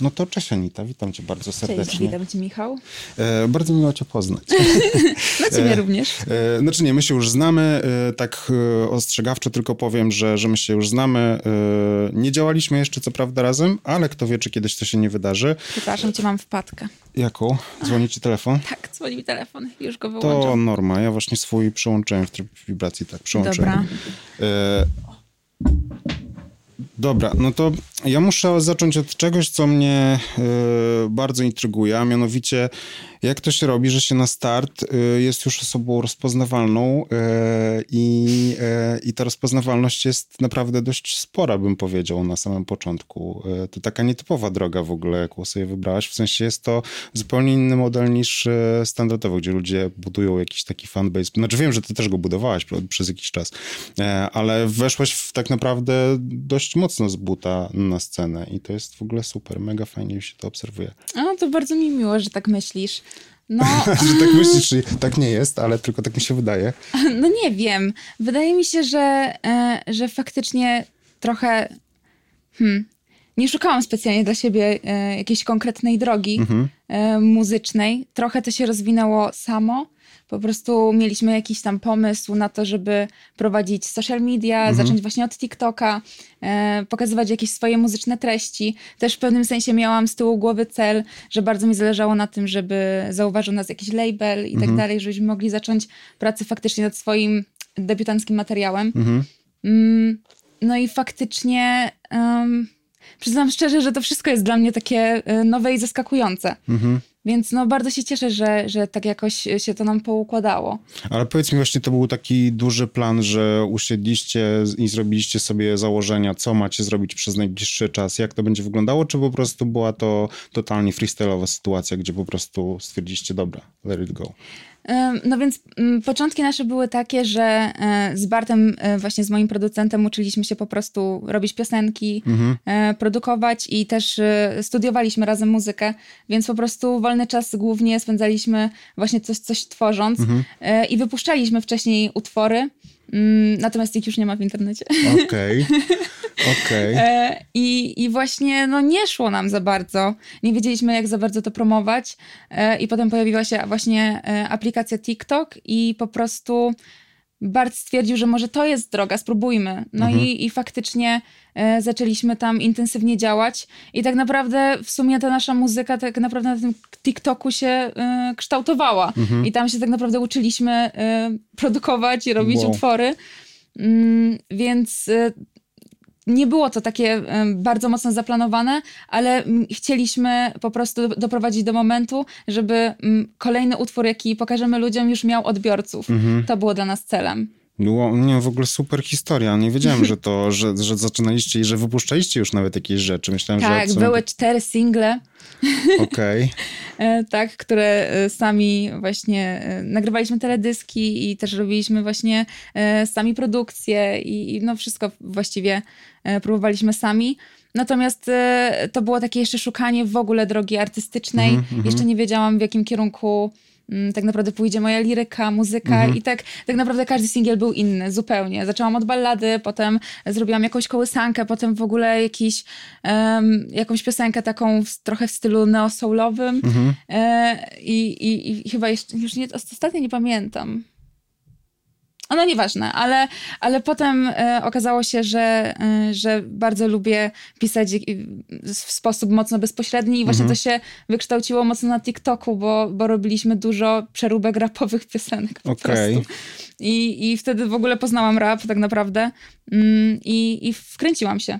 No to cześć Anita, witam cię bardzo serdecznie. Cześć, witam cię Michał. E, bardzo miło cię poznać. no ciebie e, również. E, znaczy nie, my się już znamy, e, tak e, ostrzegawczo tylko powiem, że, że my się już znamy. E, nie działaliśmy jeszcze co prawda razem, ale kto wie, czy kiedyś to się nie wydarzy. Przepraszam cię, mam wpadkę. Jaką? Dzwoni ci telefon? Tak, dzwoni mi telefon, już go wyłączam. To norma, ja właśnie swój przełączyłem w tryb wibracji, tak, przełączyłem. Dobra. Dobra, no to ja muszę zacząć od czegoś, co mnie y, bardzo intryguje, a mianowicie jak to się robi, że się na start y, jest już osobą rozpoznawalną y, i, y, ta rozpoznawalność jest naprawdę dość spora, bym powiedział, na samym początku. To taka nietypowa droga w ogóle, jaką sobie wybrałaś. W sensie jest to zupełnie inny model niż standardowo, gdzie ludzie budują jakiś taki fanbase. Znaczy wiem, że ty też go budowałaś przez jakiś czas, ale weszłaś w, tak naprawdę dość mocno z buta na scenę i to jest w ogóle super, mega fajnie się to obserwuje. A, to bardzo mi miło, że tak myślisz. No. że tak myślisz, czy tak nie jest, ale tylko tak mi się wydaje. No nie wiem. Wydaje mi się, że, e, że faktycznie trochę. Hmm, nie szukałam specjalnie dla siebie e, jakiejś konkretnej drogi mhm. e, muzycznej. Trochę to się rozwinęło samo po prostu mieliśmy jakiś tam pomysł na to, żeby prowadzić social media, mhm. zacząć właśnie od TikToka, e, pokazywać jakieś swoje muzyczne treści. Też w pewnym sensie miałam z tyłu głowy cel, że bardzo mi zależało na tym, żeby zauważył nas jakiś label i tak mhm. tak dalej, żebyśmy mogli zacząć pracę faktycznie nad swoim debiutanckim materiałem. Mhm. Mm, no i faktycznie um, przyznam szczerze, że to wszystko jest dla mnie takie e, nowe i zaskakujące. Mhm. Więc no bardzo się cieszę, że, że tak jakoś się to nam poukładało. Ale powiedz mi właśnie, to był taki duży plan, że usiedliście i zrobiliście sobie założenia, co macie zrobić przez najbliższy czas, jak to będzie wyglądało, czy po prostu była to totalnie freestyle'owa sytuacja, gdzie po prostu stwierdziliście, dobra, let it go. No więc mm, początki nasze były takie, że e, z Bartem, e, właśnie z moim producentem, uczyliśmy się po prostu robić piosenki, mhm. E, produkować i też studiowaliśmy razem muzykę, więc po prostu wolny czas głównie spędzaliśmy właśnie coś, coś tworząc mhm. i wypuszczaliśmy wcześniej utwory. Mm, natomiast ich już nie ma w internecie. Okej. Okay. Okay. E, I, I właśnie no, nie szło nam za bardzo. Nie wiedzieliśmy, jak za bardzo to promować. E, I potem pojawiła się właśnie e, aplikacja TikTok i po prostu Bart stwierdził, że może to jest droga, spróbujmy. No mhm. i, i faktycznie e, zaczęliśmy tam intensywnie działać. I tak naprawdę w sumie ta nasza muzyka tak naprawdę na tym TikToku się e, kształtowała. Mhm. I tam się tak naprawdę uczyliśmy e, produkować i robić wow. utwory. Mm, więc e, nie było to takie bardzo mocno zaplanowane, ale chcieliśmy po prostu doprowadzić do momentu, żeby kolejny utwór, jaki pokażemy ludziom, już miał odbiorców. Mhm. To było dla nas celem. Było, nie, w ogóle super historia. Nie wiedziałem, że to, że, że zaczynaliście i że wypuszczaliście już nawet jakieś rzeczy. Myślałem, tak, że... Tak, były cztery single. Okej. Okay. E, tak, które e, sami właśnie e, nagrywaliśmy teledyski i też robiliśmy właśnie sami produkcję i no wszystko właściwie próbowaliśmy sami. Natomiast to było takie jeszcze szukanie w ogóle drogi artystycznej. Mm -hmm. Jeszcze nie wiedziałam w jakim kierunku tak naprawdę pójdzie moja liryka, muzyka mhm. i tak, tak naprawdę każdy singiel był inny, zupełnie. Zaczęłam od ballady, potem zrobiłam jakąś kołysankę, potem w ogóle jakiś, um, jakąś piosenkę taką w, trochę w stylu neo-soulowym mhm. e, i, i, i, chyba jeszcze, już nie, ostatnio nie pamiętam. No nieważne, ale, ale potem e, okazało się, że, e, że bardzo lubię pisać w sposób mocno bezpośredni i właśnie mhm. to się wykształciło mocno na TikToku, bo, bo robiliśmy dużo przeróbek rapowych piosenek po okay. prostu. I, I wtedy w ogóle poznałam rap tak naprawdę mm, i, i wkręciłam się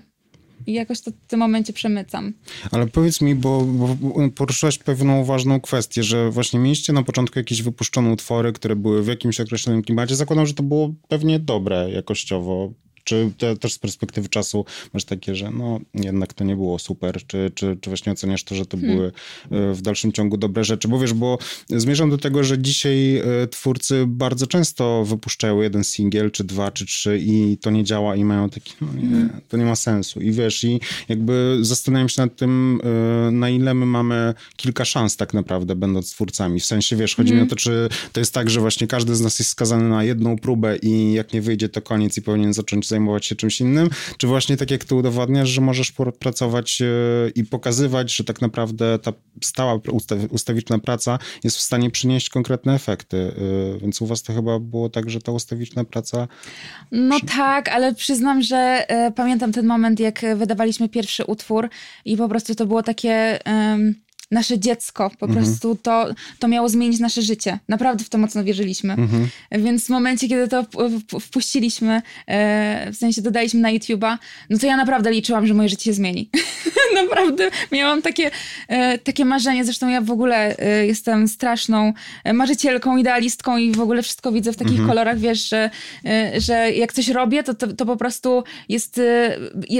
i jakoś to w tym momencie przemycam. Ale powiedz mi, bo, bo poruszyłaś pewną ważną kwestię, że właśnie mieliście na początku jakieś wypuszczone utwory, które były w jakimś określonym klimacie. Zakładam, że to było pewnie dobre jakościowo. Czy te, też z perspektywy czasu masz takie, że no jednak to nie było super, czy, czy, czy właśnie oceniasz to, że to hmm. były e, w dalszym ciągu dobre rzeczy? Bo wiesz, bo zmierzam do tego, że dzisiaj e, twórcy bardzo często wypuszczają jeden singiel, czy dwa, czy trzy i to nie działa i mają taki, no nie, hmm. to nie ma sensu. I wiesz, i jakby zastanawiam się nad tym, e, na ile my mamy kilka szans tak naprawdę, będąc twórcami. W sensie, wiesz, chodzi hmm. mi o to, czy to jest tak, że właśnie każdy z nas jest skazany na jedną próbę i jak nie wyjdzie, to koniec i powinien zacząć zajmować się czymś innym, czy właśnie tak jak ty udowadniasz, że możesz pracować e, i pokazywać, że tak naprawdę ta stała ustawiczna praca jest w stanie przynieść konkretne efekty. E, więc u was to chyba było tak, że ta ustawiczna praca... No tak, ale przyznam, że e, pamiętam ten moment, jak wydawaliśmy pierwszy utwór i po prostu to było takie nasze dziecko. Po mhm. prostu to, to miało zmienić nasze życie. Naprawdę w to mocno wierzyliśmy. Mhm. Więc w momencie, kiedy to wpuściliśmy, e, w sensie dodaliśmy na YouTube'a, no to ja naprawdę liczyłam, że moje życie się zmieni. naprawdę miałam takie, e, takie marzenie. Zresztą ja w ogóle e, jestem straszną marzycielką, idealistką i w ogóle wszystko widzę w takich mhm. kolorach, wiesz, że, że jak coś robię, to, to, to po prostu jest,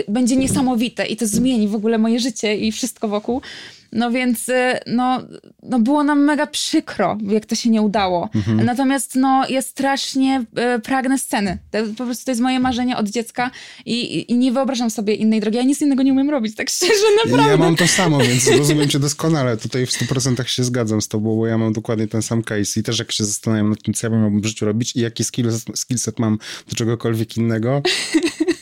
będzie niesamowite i to zmieni w ogóle moje życie i wszystko wokół. No więc y, no, no było nam mega przykro, jak to się nie udało. Mhm. Natomiast no, ja strasznie y, pragnę sceny. To, po prostu to jest moje marzenie od dziecka i, i nie wyobrażam sobie innej drogi. Ja nic innego nie umiem robić, tak szczerze, naprawdę. Ja mam to samo, więc rozumiem cię doskonale. Tutaj w 100% się zgadzam z tobą, bo ja mam dokładnie ten sam case i też jak się zastanawiam nad tym, co ja bym w życiu robić i jaki skillset, skillset mam do czegokolwiek innego,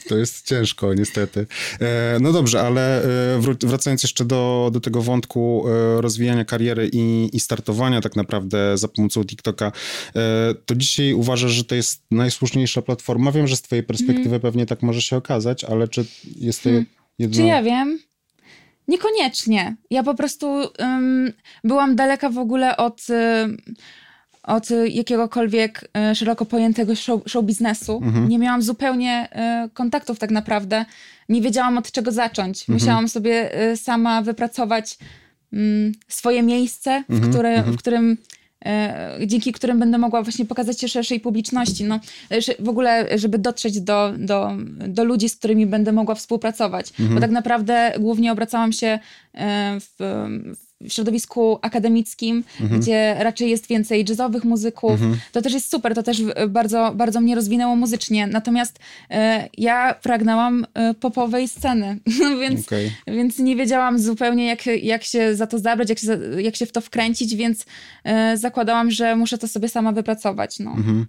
to jest ciężko, niestety. E, no dobrze, ale e, wracając jeszcze do, do tego wątku e, rozwijania kariery i, i startowania tak naprawdę za pomocą TikToka, to dzisiaj uważasz, że to jest najsłuszniejsza platforma? Wiem, że z twojej perspektywy mm. pewnie tak może się okazać, ale czy jest to hmm. jedno... Czy ja wiem? Niekoniecznie. Ja po prostu um, byłam daleka w ogóle od od jakiegokolwiek e, szeroko pojętego show, show biznesu. Mhm. Nie miałam zupełnie e, kontaktów tak naprawdę. Nie wiedziałam od czego zacząć. Mhm. Musiałam sobie e, sama wypracować mm, swoje miejsce, w, mhm. które, mhm. w którym dzięki którym będę mogła właśnie pokazać się szerszej publiczności. No, w ogóle, żeby dotrzeć do, do, do ludzi, z którymi będę mogła współpracować. Mhm. Bo tak naprawdę głównie obracałam się w, w w środowisku akademickim, mhm. gdzie raczej jest więcej jazzowych muzyków. Mhm. To też jest super, to też bardzo, bardzo mnie rozwinęło muzycznie. Natomiast e, ja pragnęłam e, popowej sceny, więc, okay. więc nie wiedziałam zupełnie, jak, jak się za to zabrać, jak się, jak się w to wkręcić, więc e, zakładałam, że muszę to sobie sama wypracować. No. Mhm.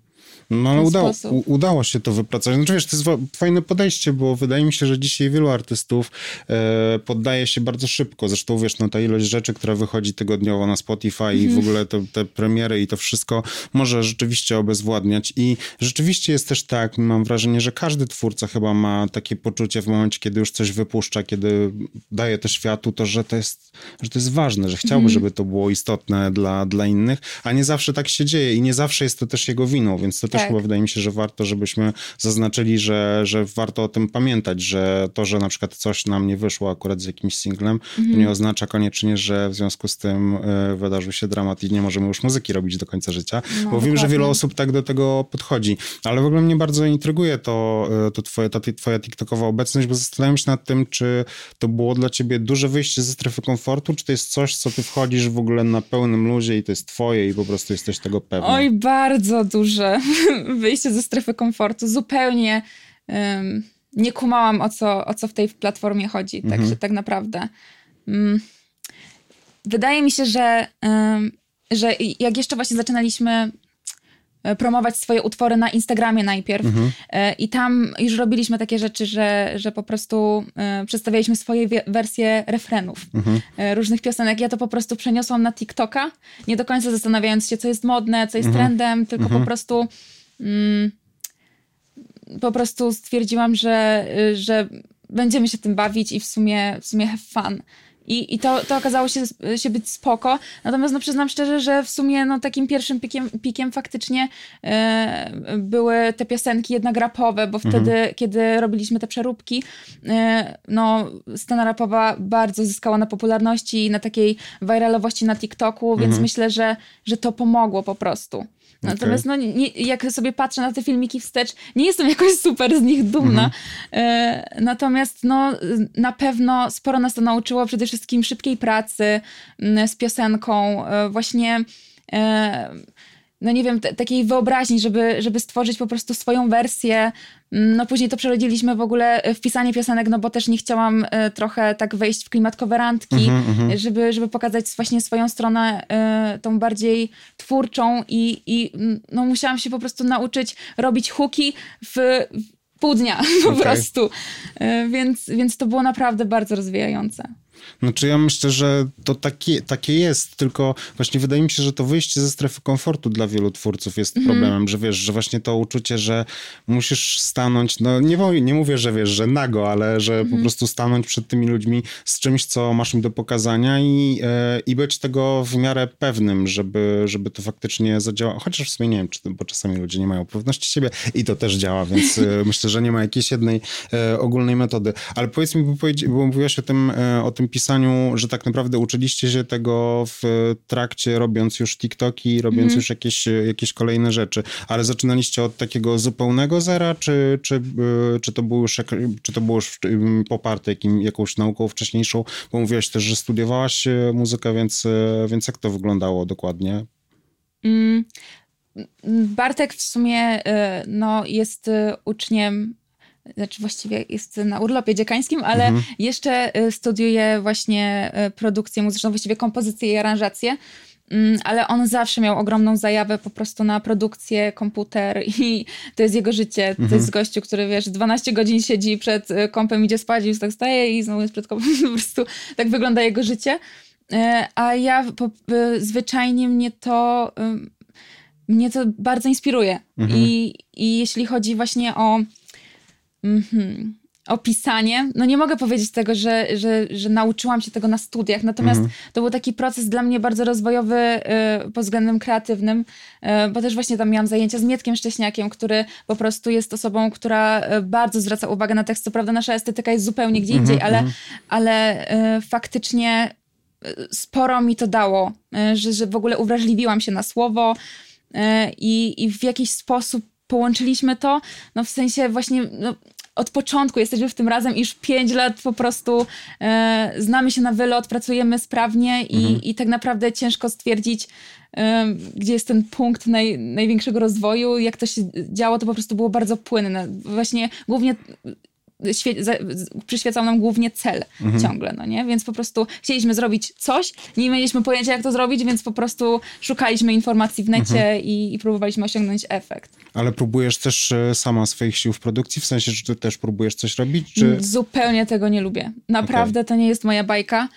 No ale udało, udało się to wypracować. Znaczy wiesz, to jest fajne podejście, bo wydaje mi się, że dzisiaj wielu artystów e, poddaje się bardzo szybko. Zresztą wiesz, no ta ilość rzeczy, która wychodzi tygodniowo na Spotify mm. i w mhm. ogóle to, te premiery i to wszystko może rzeczywiście obezwładniać. I rzeczywiście jest też tak, mam wrażenie, że każdy twórca chyba ma takie poczucie w momencie, kiedy już coś wypuszcza, kiedy daje to światu, to że to jest, że to jest ważne, że chciałby, mm. żeby to było istotne dla, dla innych, a nie zawsze tak się dzieje i nie zawsze jest to też jego winą, więc to też tak. chyba wydaje mi się, że warto, żebyśmy zaznaczyli, że, że warto o tym pamiętać, że to, że na przykład coś nam nie wyszło akurat z jakimś singlem, mhm. to nie oznacza koniecznie, że w związku z tym y, wydarzył się dramat i nie możemy już muzyki robić do końca życia, no, bo wiem, że wiele osób tak do tego podchodzi. Ale w ogóle mnie bardzo intryguje to, y, to twoje, ta twoja TikTokowa obecność, bo zastanawiam się nad tym, czy to było dla ciebie duże wyjście ze strefy komfortu, czy to jest coś, co ty wchodzisz w ogóle na pełnym luzie i to jest twoje i po prostu jesteś tego pewny? Oj, bardzo duże. wyjście ze strefy komfortu. Zupełnie um, nie kumałam, o co, o co w tej platformie chodzi. Mhm. Także tak naprawdę. Um, wydaje mi się, że, um, że jak jeszcze właśnie zaczynaliśmy e, promować swoje utwory na Instagramie najpierw. Mhm. E, I tam już robiliśmy takie rzeczy, że, że po prostu e, przedstawialiśmy swoje wersje refrenów mhm. różnych piosenek. Ja to po prostu przeniosłam na TikToka, nie do końca zastanawiając się, co jest modne, co jest mhm. trendem, tylko po mhm. prostu mm, po prostu stwierdziłam, że, że będziemy się tym bawić i w sumie, w sumie have fun. I, i to, to okazało się, się być spoko. Natomiast no, przyznam szczerze, że w sumie no, takim pierwszym pikiem, pikiem faktycznie e, były te piosenki jednak rapowe, bo wtedy, mhm. kiedy robiliśmy te przeróbki, e, no, scena rapowa bardzo zyskała na popularności i na takiej viralowości na TikToku, więc mhm. myślę, że, że to pomogło po prostu. Natomiast okay. no, nie, jak sobie patrzę na te filmiki wstecz, nie jestem jakoś super z nich dumna. Mhm. E, natomiast no, na pewno sporo nas to nauczyło przede wszystkim szybkiej pracy m, z piosenką, e, właśnie e, no nie wiem, takiej wyobraźni, żeby, żeby stworzyć po prostu swoją wersję. Mm, no później to przerodziliśmy w ogóle w pisanie piosenek, no bo też nie chciałam y, trochę tak wejść w klimat coverantki, mm-hmm. żeby, żeby pokazać właśnie swoją stronę y, tą bardziej twórczą i, i no musiałam się po prostu nauczyć robić hooki w, pół dnia po okay. prostu. E, więc, więc to było naprawdę bardzo rozwijające. Znaczy ja myślę, że to takie, takie jest, tylko właśnie wydaje mi się, że to wyjście ze strefy komfortu dla wielu twórców jest mm. problemem, że wiesz, że właśnie to uczucie, że musisz stanąć, no nie, nie mówię, że wiesz, że nago, ale że mm. po mhm. prostu stanąć przed tymi ludźmi z czymś, co masz im do pokazania i, e, i być tego w miarę pewnym, żeby, żeby to faktycznie zadziałało. Chociaż w sumie nie wiem, czy, bo czasami ludzie nie mają pewności siebie i to też działa, więc e, myślę, że nie ma jakiejś jednej e, ogólnej metody. Ale powiedz mi, bo, bo mówiłaś o tym, o tym pisaniu, że tak naprawdę uczyliście się tego w trakcie, robiąc już TikToki, robiąc mm. już jakieś, jakieś kolejne rzeczy, ale zaczynaliście od takiego zupełnego zera, czy, czy, y, czy, to, było już, czy to było już poparte jakim, jakąś nauką wcześniejszą? Bo mówiłaś też, że studiowałaś y, muzykę, więc, y, więc jak to wyglądało dokładnie? Mm. Bartek w sumie no, jest uczniem znaczy właściwie jest na urlopie dziekańskim, ale mhm. jeszcze y, studiuje właśnie y, produkcję muzyczną, właściwie kompozycję i aranżację. Mm, ale on zawsze miał ogromną zajawę po prostu na produkcję, komputer i to jest jego życie. Mhm. To jest gościu, który wiesz, 12 godzin siedzi przed y, kompem, idzie spać i tak staje i znowu jest przed kompem. Po prostu tak wygląda jego życie. A ja po, zwyczajnie mnie to mnie to bardzo inspiruje. Mhm. I, I jeśli chodzi właśnie o Mhm. Opisanie. No nie mogę powiedzieć tego, że, że, że nauczyłam się tego na studiach, natomiast mhm. to był taki proces dla mnie bardzo rozwojowy y, pod względem kreatywnym, y, bo też właśnie tam miałam zajęcia z Mietkiem Szcześniakiem, który po prostu jest osobą, która y, bardzo zwraca uwagę na tekst. Co prawda nasza estetyka jest zupełnie gdzie indziej, mhm, ale, mhm. ale y, faktycznie y, sporo mi to dało, y, że, że w ogóle uwrażliwiłam się na słowo i, i w jakiś sposób połączyliśmy to, no w sensie właśnie no, od początku jesteśmy w tym razem już pięć lat po prostu e, znamy się na wylot, pracujemy sprawnie i, mhm. i tak naprawdę ciężko stwierdzić, e, gdzie jest ten punkt naj, największego rozwoju. Jak to się działo, to po prostu było bardzo płynne. Właśnie głównie przyświecał nam głównie cel mhm. ciągle, no nie? Więc po prostu chcieliśmy zrobić coś, nie mieliśmy pojęcia, jak to zrobić, więc po prostu szukaliśmy informacji w necie mhm. i, i, próbowaliśmy osiągnąć efekt. Ale próbujesz też e, sama swoich sił w produkcji? W sensie, że ty też próbujesz coś robić? Czy... Zupełnie tego nie lubię. Naprawdę okay. to nie jest moja bajka.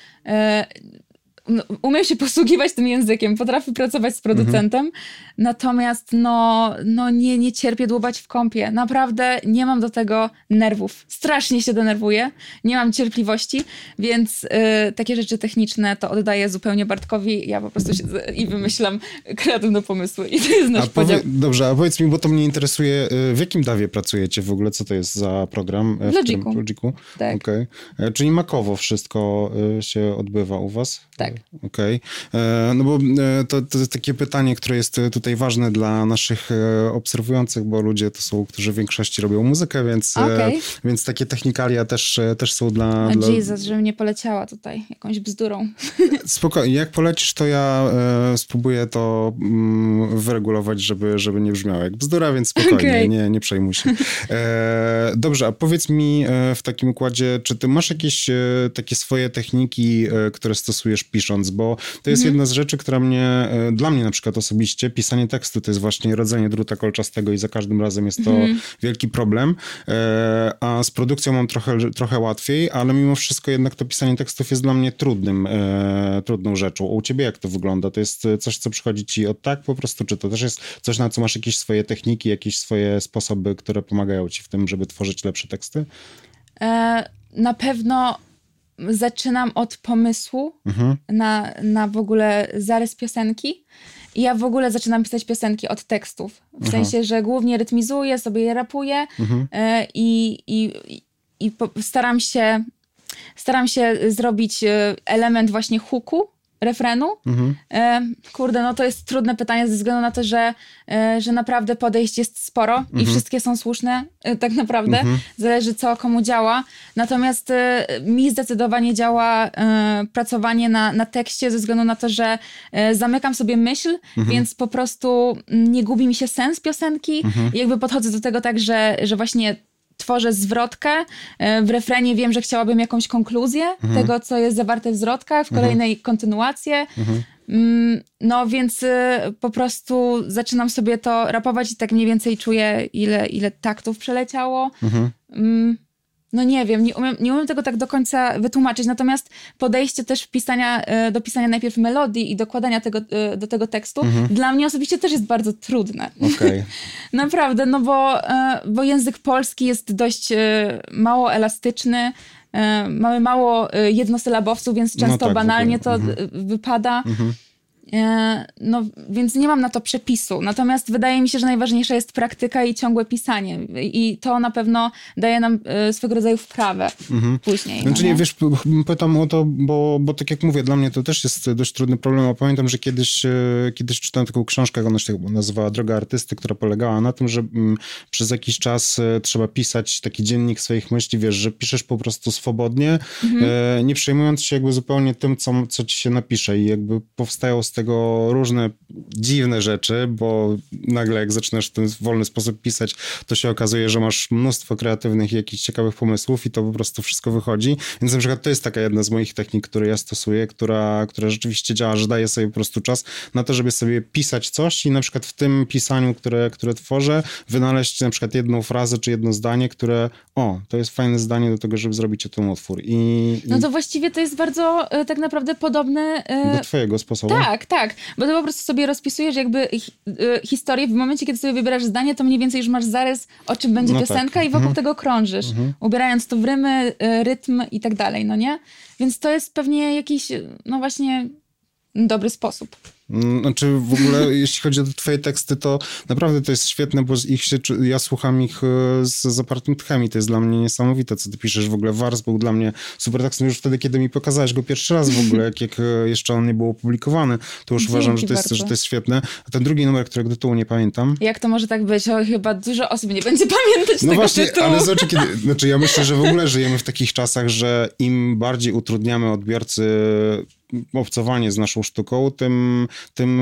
No, umiem się posługiwać tym językiem, potrafię pracować z producentem, mhm. natomiast no, no nie, nie cierpię dłubać w kąpie. Naprawdę nie mam do tego nerwów. Strasznie się denerwuję, nie mam cierpliwości, więc y, takie rzeczy techniczne to oddaję zupełnie Bartkowi. Ja po prostu siedzę i wymyślam kreatywne pomysły i to jest nasz a podział. Dobrze, a powiedz mi, bo to mnie interesuje, y, w jakim dawie pracujecie w ogóle? Co to jest za program? E, w Logiku. W Logiku? Tak. Okay. E, czyli makowo wszystko y, się odbywa u was? Tak. Okej. Okay. E, no bo e, to, to jest takie pytanie, które jest tutaj ważne dla naszych e, obserwujących, bo ludzie to są, którzy w większości robią muzykę, więc, okay. więc takie technikalia też, też są dla... No dla... Jesus, żebym nie poleciała tutaj jakąś bzdurą. Spokojnie, jak polecisz, to ja spróbuję to mm, wyregulować, żeby, żeby nie brzmiało jak bzdura, więc spokojnie, okay. nie, nie przejmuj się. dobrze, a powiedz mi w takim układzie, czy ty masz jakieś takie swoje techniki, które stosujesz pisząc, bo to jest mhm. jedna z rzeczy, która mnie, e, dla mnie na przykład osobiście, pisanie tekstu to jest właśnie rodzenie druta kolczastego i za każdym razem jest to mhm. wielki problem, e, a z produkcją mam trochę, trochę łatwiej, ale mimo wszystko jednak to pisanie tekstów jest dla mnie trudnym, e, trudną rzeczą. U ciebie jak to wygląda? To jest coś, co przychodzi ci od tak po prostu, czy to też jest coś, na co masz jakieś swoje techniki, jakieś swoje sposoby, które pomagają ci w tym, żeby tworzyć lepsze teksty? na pewno zaczynam od pomysłu mhm. na, na w ogóle zarys piosenki. I ja w ogóle zaczynam pisać piosenki od tekstów. W Aha. sensie, że głównie rytmizuję, sobie je rapuję mhm. y, i, i, i staram się staram się zrobić e, element właśnie huku, refrenu. Mhm. Kurde, no to jest trudne pytanie ze względu na to, że, e, że naprawdę podejść jest sporo mhm. i wszystkie są słuszne, e, tak naprawdę. Mhm. Zależy co komu działa. Natomiast e, mi zdecydowanie działa pracowanie na, na tekście ze względu na to, że zamykam sobie myśl, mhm. więc po prostu nie gubi mi się sens piosenki. Mhm. Jakby podchodzę do tego tak, że, że właśnie tworzę zwrotkę. E, w refrenie wiem, że chciałabym jakąś konkluzję mhm. tego, co jest zawarte w zwrotkach, w mhm. kolejnej mhm. kontynuację. Mhm. Mm, no więc y, po prostu zaczynam sobie to rapować i tak mniej więcej czuję, ile, ile taktów przeleciało. Mhm. No nie wiem, nie umiem, nie umiem tego tak do końca wytłumaczyć, natomiast podejście też pisania, e, do pisania najpierw melodii i dokładania tego, e, do tego tekstu dla mnie osobiście też jest bardzo trudne. Okej. Naprawdę, no bo, e, bo język polski jest dość mało elastyczny, mamy mało jednosylabowców, więc No często tak, w banalnie to e, wypada. E, No, więc nie mam na to przepisu. Natomiast wydaje mi się, że najważniejsza jest praktyka i ciągłe pisanie. I to na pewno daje nam e, swego rodzaju wprawę później. no Znaczy nie, wiesz, pytam o to, bo, bo tak jak mówię, dla mnie to też jest dość trudny problem, a pamiętam, że kiedyś, e, kiedyś czytałem taką książkę, ona się nazywała Droga Artysty, która polegała na tym, że mm, przez jakiś czas e, trzeba pisać taki dziennik swoich myśli, wiesz, że piszesz po prostu swobodnie, e, nie przejmując się jakby zupełnie tym, co, co ci się napisze i jakby powstają z tego różne dziwne rzeczy, bo nagle jak zaczynasz w ten wolny sposób pisać, to się okazuje, że masz mnóstwo kreatywnych i jakichś ciekawych pomysłów i to po prostu wszystko wychodzi. Więc na przykład to jest taka jedna z moich technik, które ja stosuję, która, która rzeczywiście działa, że daję sobie po prostu czas na to, żeby sobie pisać coś i na przykład w tym pisaniu, które, które tworzę, wynaleźć na przykład jedną frazę czy jedno zdanie, które o, to jest fajne zdanie do tego, żeby zrobić o tym utwór. I, i No to właściwie to jest bardzo e, tak naprawdę podobne. e, do twojego sposobu. Tak, tak, bo ty po prostu sobie rozpisujesz jakby y, historię, w momencie, kiedy sobie wybierasz zdanie, to mniej więcej już masz zarys, o czym będzie No tak. piosenka i wokół tego krążysz, ubierając to w rymy, y, rytm i tak dalej, no nie? Więc to jest pewnie jakiś, y, no właśnie, dobry sposób. Mm, Znaczy w ogóle jeśli chodzi o twoje teksty, to naprawdę to jest świetne, bo ich się, ja słucham ich e, z zapartym tchem i to jest dla mnie niesamowite, co ty piszesz. W ogóle Wars był dla mnie super tekstem już wtedy, kiedy mi pokazałeś go pierwszy raz w ogóle, jak, jak e, jeszcze on nie był opublikowany, to już Dzięki uważam, że to, jest, bardzo. że to jest świetne. A ten drugi numer, którego tytułu nie pamiętam. Jak to może tak być? O, chyba dużo osób nie będzie pamiętać No tego właśnie, tytułu. ale zobacz, kiedy, znaczy ja myślę, że w ogóle żyjemy w takich czasach, że im bardziej utrudniamy odbiorcy obcowanie z naszą sztuką, tym, tym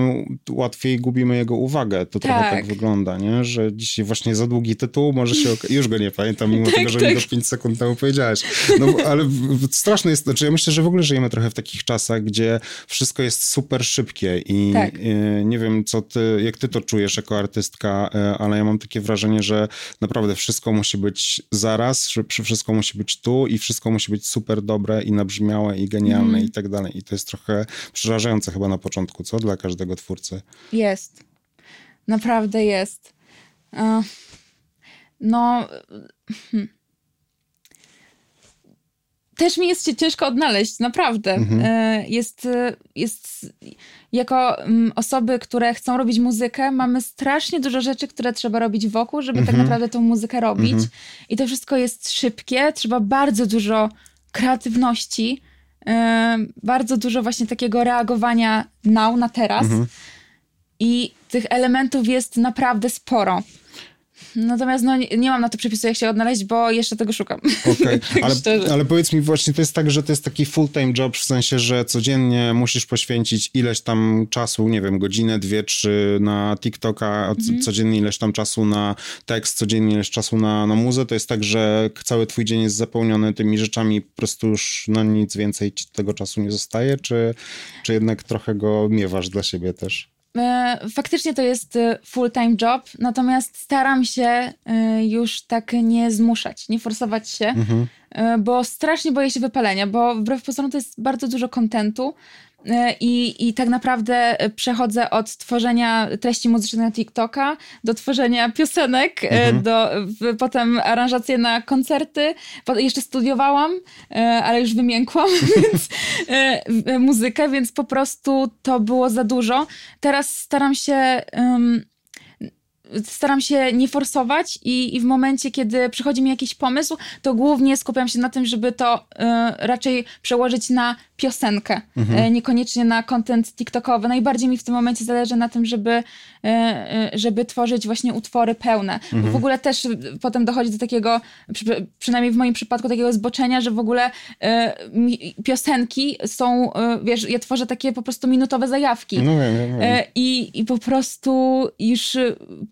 łatwiej gubimy jego uwagę. To trochę tak Tak. wygląda, nie? Że dzisiaj właśnie za długi tytuł może się... Już go nie pamiętam, mimo tego, że mi tak. go 5 sekund temu powiedziałeś. No, ale straszne jest, znaczy ja myślę, że w ogóle żyjemy trochę w takich czasach, gdzie wszystko jest super szybkie i Tak. e, nie wiem, co ty, jak ty to czujesz jako artystka, e, ale ja mam takie wrażenie, że naprawdę wszystko musi być zaraz, wszystko musi być tu i wszystko musi być super dobre i nabrzmiałe i genialne Mhm. i tak dalej. I to jest trochę przerażające chyba na początku, co? Dla każdego twórcy. Jest. Naprawdę jest. E, No. hmm. Też mi jest się ciężko odnaleźć, naprawdę. E, Jest, jest. Jako mm, osoby, które chcą robić muzykę, mamy strasznie dużo rzeczy, które trzeba robić wokół, żeby tak naprawdę tą muzykę robić. I to wszystko jest szybkie, trzeba bardzo dużo kreatywności, bardzo dużo właśnie takiego reagowania now, na teraz. I tych elementów jest naprawdę sporo. Natomiast no, nie, nie mam na to przepisu, jak się odnaleźć, bo jeszcze tego szukam. Okej, Tak ale, ale powiedz mi właśnie, to jest tak, że to jest taki full-time job, w sensie, że codziennie musisz poświęcić ileś tam czasu, nie wiem, godzinę, dwie, trzy na TikToka, Mhm. codziennie ileś tam czasu na tekst, codziennie ileś czasu na, na muzę, to jest tak, że cały twój dzień jest zapełniony tymi rzeczami, po prostu już na nic więcej ci tego czasu nie zostaje, czy, czy jednak trochę go miewasz dla siebie też? E, Faktycznie to jest e, full-time job, natomiast staram się e, już tak nie zmuszać, nie forsować się, e, bo strasznie boję się wypalenia, bo wbrew pozorom to jest bardzo dużo kontentu i, i tak naprawdę e, przechodzę od tworzenia treści muzycznych na TikToka do tworzenia piosenek, e, do w, potem aranżacje na koncerty, po, jeszcze studiowałam, e, ale już wymiękłam, więc e, e, muzykę, więc po prostu to było za dużo. Teraz staram się. em, Staram się nie forsować i, i w momencie, kiedy przychodzi mi jakiś pomysł, to głównie skupiam się na tym, żeby to e, raczej przełożyć na piosenkę, e, niekoniecznie na content TikTokowy. Najbardziej mi w tym momencie zależy na tym, żeby, e, żeby tworzyć właśnie utwory pełne. Bo W ogóle też e, potem dochodzi do takiego, przy, przynajmniej w moim przypadku, takiego zboczenia, że w ogóle piosenki są, wiesz, ja tworzę takie po prostu minutowe zajawki. No wiem, wiem, wiem. I, I po prostu już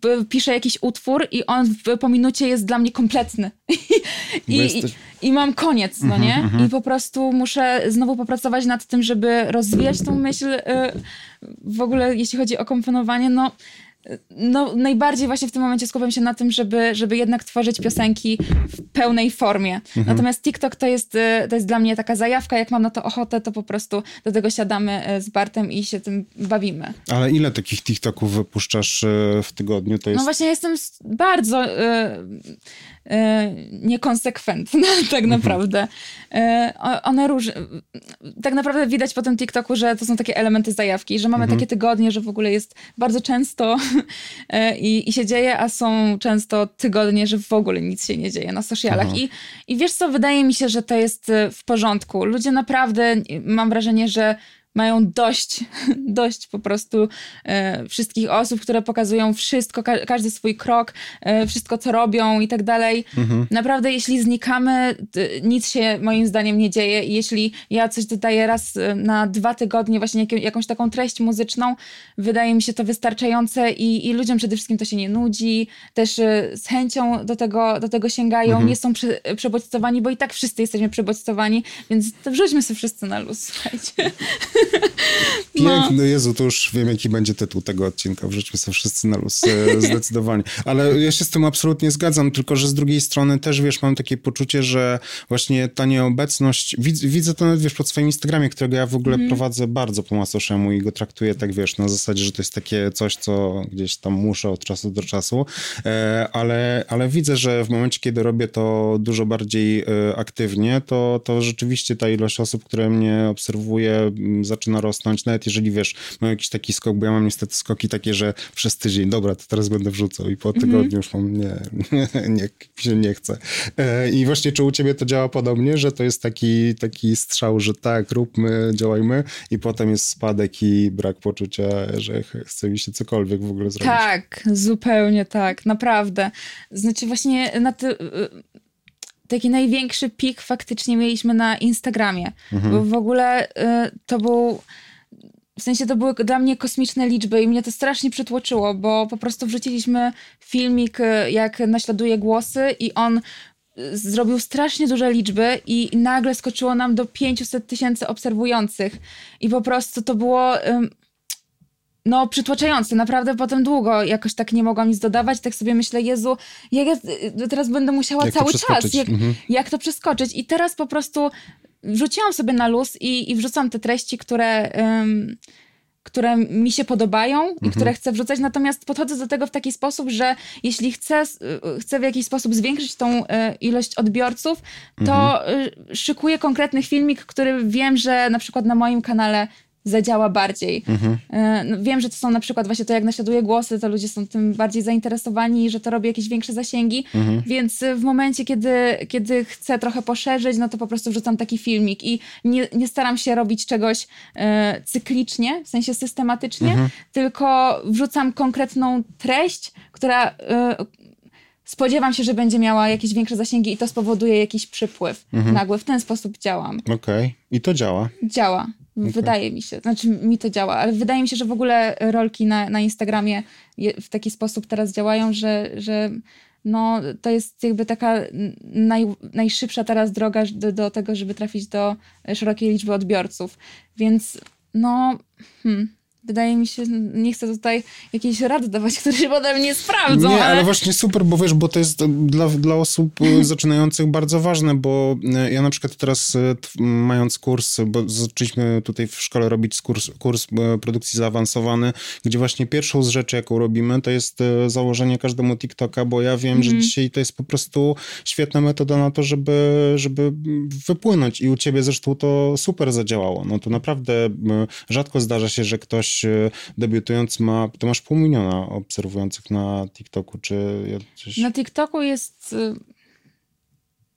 p- piszę jakiś utwór i on w, po minucie jest dla mnie kompletny. I, jesteś... i, I, mam koniec, no nie? Mm -hmm. I po prostu muszę znowu popracować nad tym, żeby rozwijać tą myśl. Y, w ogóle jeśli chodzi o komponowanie, no no, najbardziej właśnie w tym momencie skupiam się na tym, żeby, żeby jednak tworzyć piosenki w pełnej formie. Mhm. Natomiast TikTok to jest, y, to jest dla mnie taka zajawka, jak mam na to ochotę, to po prostu do tego siadamy y, z Bartem i się tym bawimy. Ale ile takich TikToków wypuszczasz y, w tygodniu? To jest... No właśnie jestem bardzo niekonsekwentne tak mhm. naprawdę. E, one róż... Tak naprawdę widać po tym TikToku, że to są takie elementy zajawki, że mamy mhm. takie tygodnie, że w ogóle jest bardzo często e, i, i się dzieje, a są często tygodnie, że w ogóle nic się nie dzieje na socialach. I, I wiesz co, wydaje mi się, że to jest w porządku. Ludzie naprawdę, mam wrażenie, że mają dość, dość po prostu e, wszystkich osób, które pokazują wszystko, ka każdy swój krok, e, wszystko co robią i tak dalej. Mhm. Naprawdę, jeśli znikamy, nic się moim zdaniem nie dzieje i jeśli ja coś dodaję raz e, na dwa tygodnie, właśnie jak jakąś taką treść muzyczną, wydaje mi się to wystarczające i, i ludziom przede wszystkim to się nie nudzi, też e, z chęcią do tego, do tego sięgają, mhm. nie są prze, przebodźcowani, bo i tak wszyscy jesteśmy przebodźcowani, więc wrzućmy sobie wszyscy na luz, słuchajcie. Piękny, no. Jezu, to już wiem, jaki będzie tytuł tego odcinka. Wrzućmy sobie wszyscy na luz, e, zdecydowanie. Ale ja się z tym absolutnie zgadzam, tylko że z drugiej strony też, wiesz, mam takie poczucie, że właśnie ta nieobecność, widzę, widzę to nawet, wiesz, pod swoim Instagramie, którego ja w ogóle mm. prowadzę bardzo po macoszemu i go traktuję tak, wiesz, na zasadzie, że to jest takie coś, co gdzieś tam muszę od czasu do czasu, e, ale, ale widzę, że w momencie, kiedy robię to dużo bardziej e, aktywnie, to, to rzeczywiście ta ilość osób, które mnie obserwuje, zaczyna rosnąć, nawet jeżeli wiesz, mam jakiś taki skok, bo ja mam niestety skoki takie, że przez tydzień, dobra, to teraz będę wrzucał i po mhm. tygodniu już mam, nie, nie, nie, się nie chce. E, I właśnie czy u ciebie to działa podobnie, że to jest taki, taki strzał, że tak, róbmy, działajmy i potem jest spadek i brak poczucia, że chce mi się cokolwiek w ogóle zrobić. Tak, zupełnie tak, naprawdę. Znaczy właśnie na ty taki największy pik faktycznie mieliśmy na Instagramie. Mhm. Bo w ogóle y, to był. W sensie to były dla mnie kosmiczne liczby i mnie to strasznie przytłoczyło, bo po prostu wrzuciliśmy filmik, y, jak naśladuje głosy, i on y, zrobił strasznie duże liczby i nagle skoczyło nam do 500 tysięcy obserwujących. I po prostu to było no, przytłaczające. Naprawdę potem długo jakoś tak nie mogłam nic dodawać. Tak sobie myślę, Jezu, jak ja y, teraz będę musiała jak cały czas, jak, mhm. jak to przeskoczyć. I teraz po prostu wrzuciłam sobie na luz i, i wrzucam te treści, które... Um, które mi się podobają i mhm. które chcę wrzucać, natomiast podchodzę do tego w taki sposób, że jeśli chcę, y, chcę w jakiś sposób zwiększyć tą y, ilość odbiorców, to mhm. szykuję konkretny filmik, który wiem, że na przykład na moim kanale zadziała bardziej. Mhm. E, no, wiem, że to są na przykład właśnie to, jak naśladuje głosy, to ludzie są tym bardziej zainteresowani, że to robi jakieś większe zasięgi, mhm. więc w momencie, kiedy, kiedy chcę trochę poszerzyć, no to po prostu wrzucam taki filmik i nie, nie staram się robić czegoś e, cyklicznie, w sensie systematycznie, mhm. tylko wrzucam konkretną treść, która e, spodziewam się, że będzie miała jakieś większe zasięgi i to spowoduje jakiś przypływ mhm. nagły. W ten sposób działam. Okej. Okay. I to działa? Działa. Okay. Wydaje mi się, znaczy mi to działa, ale wydaje mi się, że w ogóle rolki na, na Instagramie w taki sposób teraz działają, że, że no, to jest jakby taka naj, najszybsza teraz droga do, do tego, żeby trafić do szerokiej liczby odbiorców. Więc no, hmm, wydaje mi się, nie chcę tutaj jakiejś rady dawać, które się potem nie sprawdzą. Nie, ale... ale... właśnie super, bo wiesz, bo to jest dla, dla osób e, zaczynających bardzo ważne, bo e, ja na przykład teraz e, mając kurs, bo zaczęliśmy tutaj w szkole robić kurs, kurs produkcji zaawansowany, gdzie właśnie pierwszą z rzeczy, jaką robimy, to jest założenie każdemu TikToka, bo ja wiem, że mhm. dzisiaj to jest po prostu świetna metoda na to, żeby, żeby wypłynąć i u ciebie zresztą to super zadziałało. No to naprawdę rzadko zdarza się, że ktoś ktoś debiutując ma, to masz pół miliona obserwujących na TikToku, czy coś... Na TikToku jest e,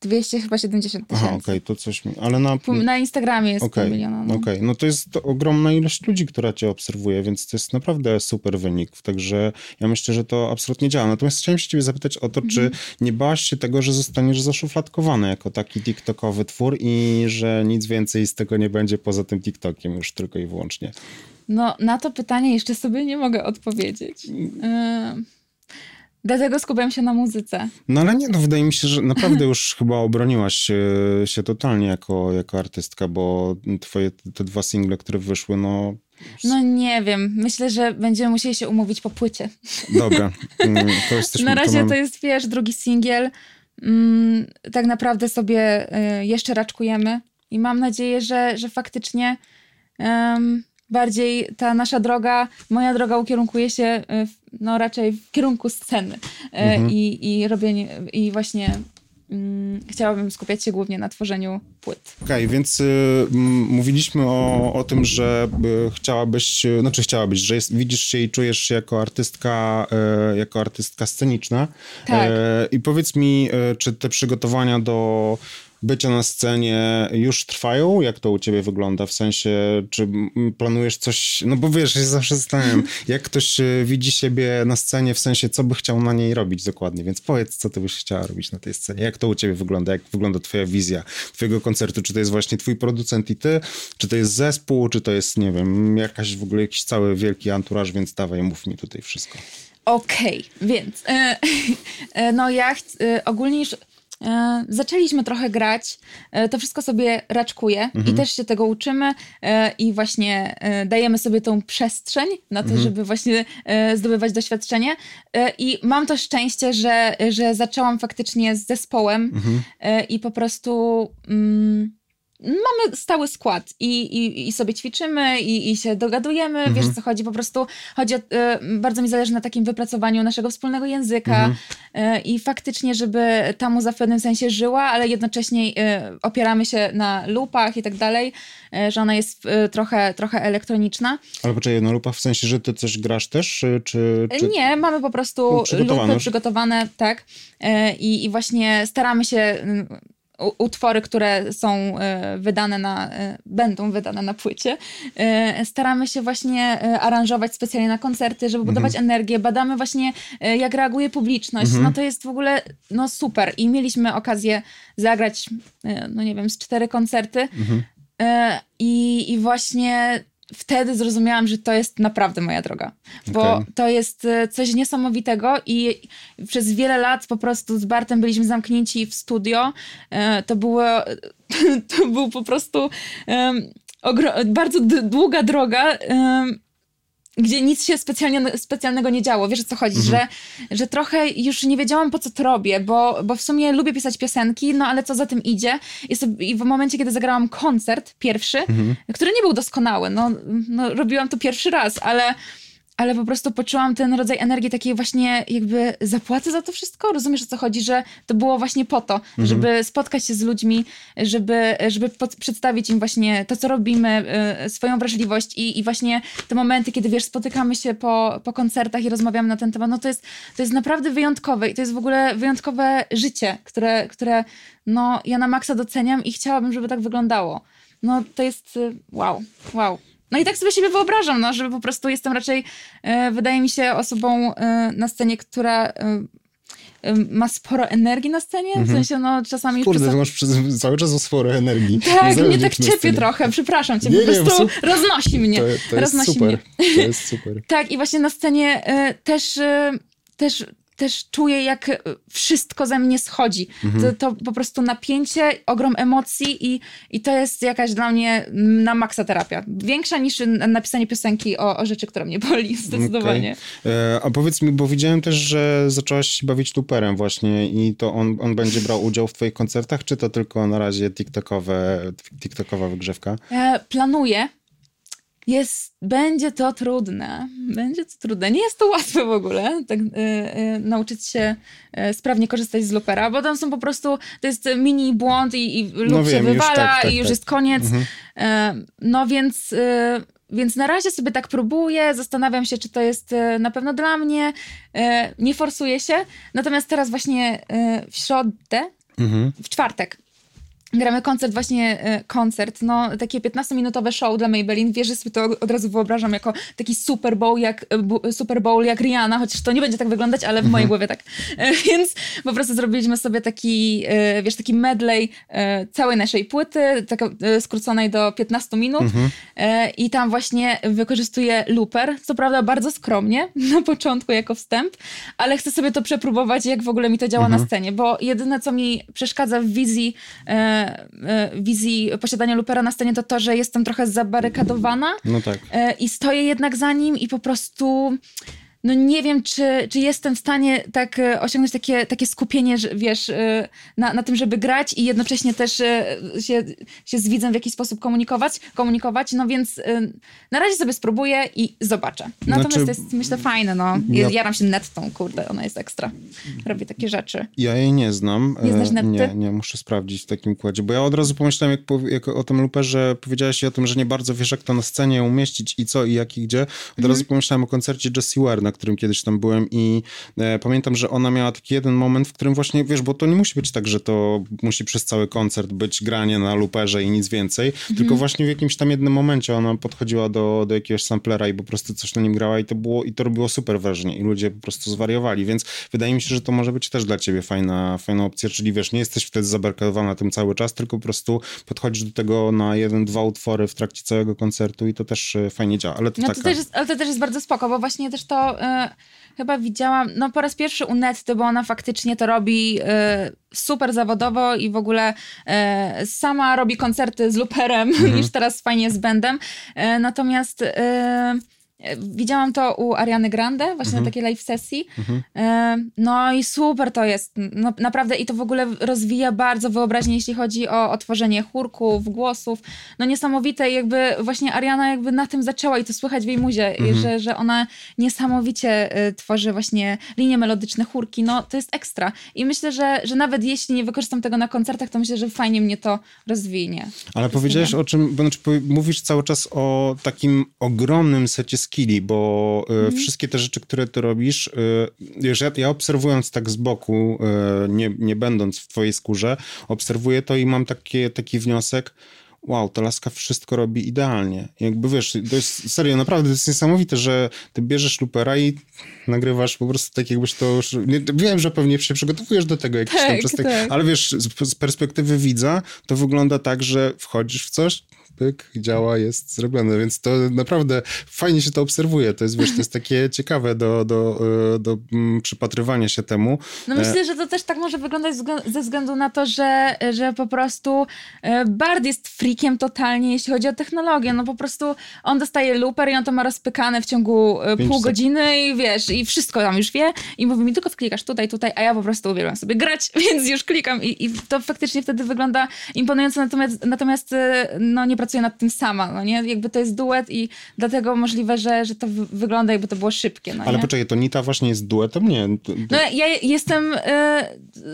200 chyba 70 tysięcy. okej, okay, to coś mi... Ale na... Na Instagramie jest okay, pół miliona. No. Okej, okay. no to jest ogromna ilość ludzi, która cię obserwuje, więc to jest naprawdę super wynik. Także ja myślę, że to absolutnie działa. Natomiast chciałem się ciebie zapytać o to, mm -hmm. czy mhm. nie bałaś się tego, że zostaniesz zaszufladkowany jako taki TikTokowy twór i że nic więcej z tego nie będzie poza tym TikTokiem już tylko i wyłącznie? No, na to pytanie jeszcze sobie nie mogę odpowiedzieć. Yy Dlatego skupiam się na muzyce. No ale nie, no wydaje mi się, że naprawdę już chyba obroniłaś się, się totalnie jako, jako artystka, bo twoje te dwa single, które wyszły, no... No nie wiem, myślę, że będziemy musieli się umówić po płycie. Dobra, mm, to jesteśmy... Na razie to, mam... to jest, wiesz, drugi singiel. Mm, tak naprawdę sobie y, jeszcze raczkujemy i mam nadzieję, że, że faktycznie um, bardziej ta nasza droga, moja droga ukierunkuje się y, no raczej w kierunku sceny y, mhm. i, i robienie, i właśnie mm, chciałabym skupiać się głównie na tworzeniu płyt. Okej, okay, więc y, mówiliśmy o, o tym, że y, chciałabyś, y, znaczy chciałabyś, że jest, widzisz się i czujesz się jako artystka, y, jako artystka sceniczna. Tak. I powiedz mi, czy te przygotowania do bycia na scenie już trwają? Jak to u ciebie wygląda? W sensie, czy planujesz coś, no bo wiesz, ja zawsze zastanawiam, jak ktoś e, widzi siebie na scenie, w sensie, co by chciał na niej robić dokładnie, więc powiedz, co ty byś chciała robić na tej scenie? Jak to u ciebie wygląda? Jak wygląda twoja wizja twojego koncertu? Czy to jest właśnie twój producent i ty? Czy to jest zespół? Czy to jest, nie wiem, jakaś w ogóle jakiś cały wielki anturaż, więc dawaj, mów mi tutaj wszystko. Okej, okay, więc e, e, no ja e, ogólnie zaczęliśmy trochę grać, e, to wszystko sobie raczkuje mhm. i też się tego uczymy e, i właśnie dajemy sobie tą przestrzeń na to, mhm. żeby właśnie zdobywać doświadczenie. I mam to szczęście, że, że zaczęłam faktycznie z zespołem mhm. i po prostu. Mm, mamy stały skład i, i, i sobie ćwiczymy i, i się dogadujemy, mhm. wiesz o co chodzi, po prostu chodzi o, y, bardzo mi zależy na takim wypracowaniu naszego wspólnego języka mhm. y, i faktycznie, żeby ta muza w pewnym sensie żyła, ale jednocześnie y, opieramy się na lupach i tak dalej, że ona jest trochę, trochę elektroniczna. Ale poczekaj, na lupach w sensie, że ty coś grasz też, czy... czy... Nie, mamy po prostu przygotowane lupy przygotowane, tak, i, i właśnie staramy się utwory, które są e, wydane na, e, będą wydane na płycie, e, staramy się właśnie aranżować specjalnie na koncerty, żeby budować mhm. energię, badamy właśnie jak reaguje publiczność, mhm. no to jest w ogóle no super i mieliśmy okazję zagrać, no nie wiem, z cztery koncerty mhm. i, i właśnie wtedy zrozumiałam, że to jest naprawdę moja droga, bo okay. to jest e, coś niesamowitego i przez wiele lat po prostu z Bartem byliśmy zamknięci w studio. E, to było, to był po prostu um, bardzo długa droga um, gdzie nic się specjalnie, specjalnego nie działo. Wiesz o co chodzi, mhm. że, że trochę już nie wiedziałam po co to robię, bo, bo w sumie lubię pisać piosenki, no ale co za tym idzie. I, sobie, i w momencie, kiedy zagrałam koncert pierwszy, mhm. który nie był doskonały, no, no robiłam to pierwszy raz, ale ale po prostu poczułam ten rodzaj energii takiej właśnie jakby zapłaty za to wszystko. Rozumiesz o co chodzi, że to było właśnie po to, mhm. żeby spotkać się z ludźmi, żeby, żeby pod, przedstawić im właśnie to, co robimy, y, swoją wrażliwość i, i właśnie te momenty, kiedy wiesz, spotykamy się po, po koncertach i rozmawiamy na ten temat, no to jest, to jest naprawdę wyjątkowe i to jest w ogóle wyjątkowe życie, które, które no ja na maksa doceniam i chciałabym, żeby tak wyglądało. No to jest y, wow, wow. No i tak sobie siebie wyobrażam, no, że po prostu jestem raczej, e, wydaje mi się, osobą e, na scenie, która e, ma sporo energii na scenie, w mhm. sensie no czasami... Kurde, czasami... masz cały czas sporo energii. Tak, mnie tak ciepie trochę, przepraszam cię, nie, po prostu nie, roznosi mnie. To, to jest roznosi super, mnie. to jest super. tak, i właśnie na scenie też też też czuję, jak e, wszystko ze mnie schodzi. Mhm. To, to, po prostu napięcie, ogrom emocji i, i to jest jakaś dla mnie na maksa terapia. Większa niż napisanie piosenki o, o rzeczy, które mnie boli, zdecydowanie. Okay. E, a powiedz mi, bo widziałem też, że zaczęłaś się bawić tuperem właśnie i to on, on będzie brał udział w twoich koncertach, czy to tylko na razie tiktokowe, tiktokowa wygrzewka? E, planuję jest, będzie to trudne. Będzie to trudne. Nie jest to łatwe w ogóle, tak, y, y, nauczyć się y, sprawnie korzystać z loopera, bo tam są po prostu, to jest mini błąd i, i loop no się wiem, wywala tak, tak, i już tak. jest koniec. Mhm. no więc, więc na razie sobie tak próbuję, zastanawiam się, czy to jest na pewno dla mnie. nie forsuję się. Natomiast teraz właśnie w środę, mhm. w czwartek gramy koncert, właśnie e, koncert, no takie 15-minutowe show dla Maybelline, wiesz, że sobie to od razu wyobrażam jako taki Super Bowl jak, e, Super Bowl jak Rihanna, chociaż to nie będzie tak wyglądać, ale w mojej głowie tak. E, więc po prostu zrobiliśmy sobie taki, wiesz, taki medley całej naszej płyty, tak e, skróconej do 15 minut. E, i tam właśnie wykorzystuję looper, co prawda bardzo skromnie na początku jako wstęp, ale chcę sobie to przepróbować, jak w ogóle mi to działa na scenie, bo jedyne, co mi przeszkadza w wizji wizji posiadania loopera na scenie to to, że jestem trochę zabarykadowana No tak. e, i stoję jednak za nim i po prostu no nie wiem, czy, czy jestem w stanie tak e, osiągnąć takie, takie skupienie, że, wiesz, e, na, na tym, żeby grać i jednocześnie też e, się, się z widzem w jakiś sposób komunikować, komunikować. no więc na razie sobie spróbuję i zobaczę. Natomiast Znaczy, to jest, myślę, fajne, no. ja- Ja... Jaram się nettą, kurde, ona jest ekstra. Robi takie rzeczy. Ja jej nie znam. Nie znasz netty? Nie, nie, muszę sprawdzić w takim układzie, bo ja od razu pomyślałem, jak, jak o tym luperze powiedziałaś o tym, że nie bardzo wiesz, jak to na scenie umieścić i co, i jak, i gdzie. Od Mhm. razu pomyślałem o koncercie Jessie Ware, na którym kiedyś tam byłem i e, pamiętam, że ona miała taki jeden moment, w którym właśnie, wiesz, bo to nie musi być tak, że to musi przez cały koncert być granie na luperze i nic więcej, Mhm. tylko właśnie w jakimś tam jednym momencie ona podchodziła do, do jakiegoś samplera i po prostu coś na nim grała i to było, i to robiło super wrażenie i ludzie po prostu zwariowali, więc wydaje mi się, że to może być też dla ciebie fajna, fajna opcja, czyli wiesz, nie jesteś wtedy zabarkadowana tym cały czas, tylko po prostu podchodzisz do tego na jeden, dwa utwory w trakcie całego koncertu i to też e, fajnie działa, ale to No taka... to też jest, ale to też jest bardzo spoko, bo właśnie też to chyba widziałam, no po raz pierwszy u Netty, bo ona faktycznie to robi e, super zawodowo i w ogóle e, sama robi koncerty z luperem niż teraz fajnie z bandem. Natomiast Widziałam to u Ariany Grande, właśnie na takiej live sesji. E, No i super to jest. No, naprawdę i to w ogóle rozwija bardzo wyobraźnię, jeśli chodzi o otworzenie chórków, głosów. No niesamowite jakby właśnie Ariana jakby na tym zaczęła i to słychać w jej muzie, i że, że ona niesamowicie e, tworzy właśnie linie melodyczne, chórki. No to jest ekstra. I myślę, że, że nawet jeśli nie wykorzystam tego na koncertach, to myślę, że fajnie mnie to rozwinie. Ale powiedziałeś o czym, bo znaczy mówisz cały czas o takim ogromnym secie skilli, bo Mhm. wszystkie te rzeczy, które ty robisz, e, wiesz, ja, obserwując tak z boku, e, nie, nie będąc w twojej skórze, obserwuję to i mam takie, taki wniosek, wow, ta laska wszystko robi idealnie. Jakby wiesz, to jest serio, naprawdę to jest niesamowite, że ty bierzesz lupera i nagrywasz po prostu tak, jakbyś to już... Nie, wiem, że pewnie się przygotowujesz do tego jakiś tam Tak, przez tak, tak. ale wiesz, z, z perspektywy widza to wygląda tak, że wchodzisz w coś, pyk, działa, jest zrobione, więc to naprawdę fajnie się to obserwuje. To jest, wiesz, to jest takie ciekawe do, do, e, do mm, przypatrywania się temu. No myślę, że to też tak może wyglądać ze względu na to, że, że po prostu e, Bard jest freakiem totalnie, jeśli chodzi o technologię. No po prostu on dostaje looper i on to ma rozpykane w ciągu e, pół godziny i wiesz, i wszystko tam już wie i mówi mi tylko wklikasz tutaj, tutaj, a ja po prostu uwielbiam sobie grać, więc już klikam i, i to faktycznie wtedy wygląda imponująco, natomiast, natomiast e, no nie pracuję nad tym sama, no nie? Jakby to jest duet i dlatego możliwe, że, że to wy- wygląda jakby to było szybkie, no Ale nie? poczekaj, to Nita właśnie jest duetem? Nie. No ja jestem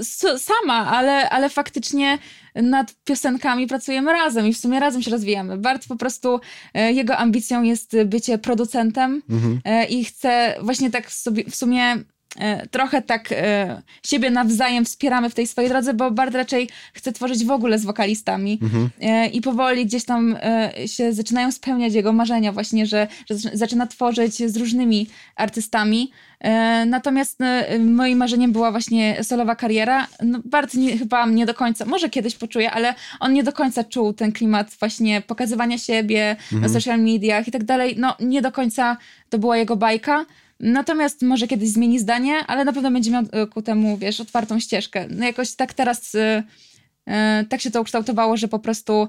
s- sama, ale, ale faktycznie nad piosenkami pracujemy razem i w sumie razem się rozwijamy. Bart po prostu, e, jego ambicją jest bycie producentem e, i chce właśnie tak sobie, w sumie trochę tak e, siebie nawzajem wspieramy w tej swojej drodze, bo Bart raczej chce tworzyć w ogóle z wokalistami e, i powoli gdzieś tam e, się zaczynają spełniać jego marzenia właśnie, że, że zaczyna- tworzyć z różnymi artystami. E, Natomiast e, moim marzeniem była właśnie solowa kariera. No, Bart nie, chyba nie do końca, może kiedyś poczuje, ale on nie do końca czuł ten klimat właśnie pokazywania siebie na social mediach i tak dalej. No nie do końca to była jego bajka. Natomiast może kiedyś zmieni zdanie, ale na pewno będzie miał e, ku temu, wiesz, otwartą ścieżkę. No jakoś tak teraz e, e, tak się to ukształtowało, że po prostu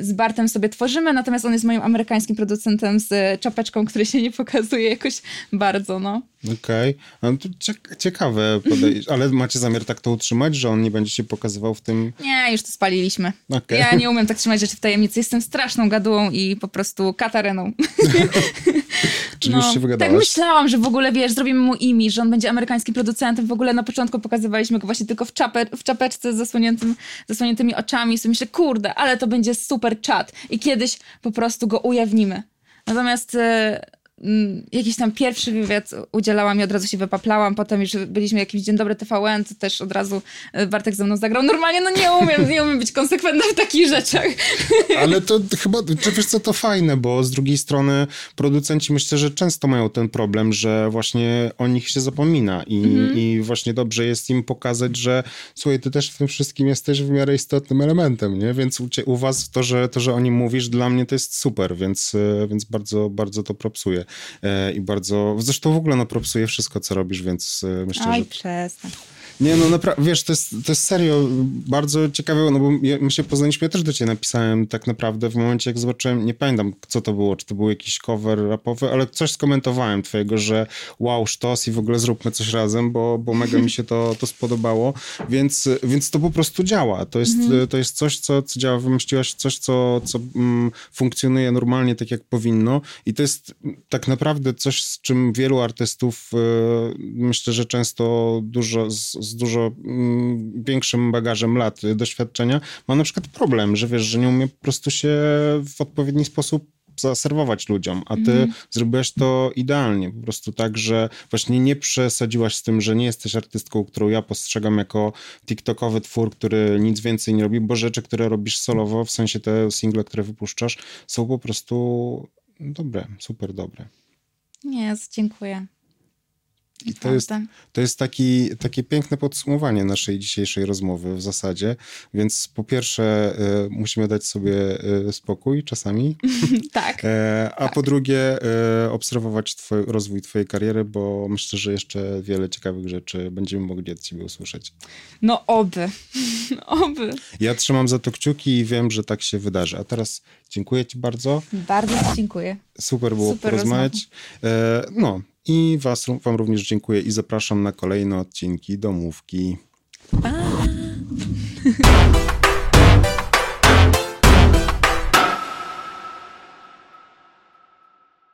z Bartem sobie tworzymy, natomiast on jest moim amerykańskim producentem z czapeczką, który się nie pokazuje jakoś bardzo, no. Okej. No to ciek- ciekawe podejście. Ale macie zamiar tak to utrzymać, że on nie będzie się pokazywał w tym... Nie, już to spaliliśmy. Okej. Ja nie umiem tak trzymać rzeczy w tajemnicy. Jestem straszną gadułą i po prostu katareną. Czyli już się tak wygadałaś? myślałam, że w ogóle, wiesz, zrobimy mu imię, że on będzie amerykańskim producentem. W ogóle na początku pokazywaliśmy go właśnie tylko w, czape, w czapeczce z zasłoniętym, zasłoniętymi oczami. I sobie myślę, kurde, ale to będzie super czat. I kiedyś po prostu go ujawnimy. Natomiast mm, jakiś tam pierwszy wywiad udzielałam i od razu się wypaplałam, potem już byliśmy jakiś Dzień Dobry TVN, to też od razu e, Bartek ze mną zagrał. Normalnie no nie umiem, nie umiem być konsekwentna w takich rzeczach. Ale to chyba, czy wiesz co, to fajne, bo z drugiej strony producenci myślę, że często mają ten problem, że właśnie o nich się zapomina i, mhm. i właśnie dobrze jest im pokazać, że słuchaj, ty też w tym wszystkim jesteś w miarę istotnym elementem, nie? Więc u, u was to, że, to, że o nim mówisz, dla mnie to jest super, więc, e, więc bardzo, bardzo to propsuję i bardzo, zresztą w ogóle no propsuję wszystko, co robisz, więc e, myślę, Oj, że... przestań. Nie, no naprawdę, wiesz, to jest, to jest serio bardzo ciekawe, no bo my się poznaliśmy, ja też do ciebie napisałem tak naprawdę w momencie, jak zobaczyłem, nie pamiętam, co to było, czy to był jakiś cover rapowy, ale coś skomentowałem twojego, że wow, sztos i w ogóle zróbmy coś razem, bo, bo mega mi się to, to spodobało, więc, więc to po prostu działa. To jest, mhm. to jest coś, co, co działa, wymyśliłaś coś, co, co mm, funkcjonuje normalnie tak, jak powinno i to jest tak naprawdę coś, z czym wielu artystów y, myślę, że często dużo z, z dużo mm, większym bagażem lat doświadczenia, ma na przykład problem, że wiesz, że nie umie po prostu się w odpowiedni sposób zaserwować ludziom, a ty mm. zrobiłeś to idealnie, po prostu tak, że właśnie nie przesadziłaś z tym, że nie jesteś artystką, którą ja postrzegam jako tiktokowy twór, który nic więcej nie robi, bo rzeczy, które robisz solowo, w sensie te single, które wypuszczasz, są po prostu dobre, super dobre. Nie, dziękuję. I to jest, to jest taki, takie piękne podsumowanie naszej dzisiejszej rozmowy w zasadzie. Więc po pierwsze, y, musimy dać sobie y, spokój czasami. tak. E, a tak. po drugie, y, obserwować twoj, rozwój Twojej kariery, bo myślę, że jeszcze wiele ciekawych rzeczy będziemy mogli od Ciebie usłyszeć. No, oby. oby. Ja trzymam za to kciuki i wiem, że tak się wydarzy. A teraz dziękuję Ci bardzo. Bardzo dziękuję. Super było Super porozmawiać. E, no, i was, wam również dziękuję i zapraszam na kolejne odcinki Domówki. Pa!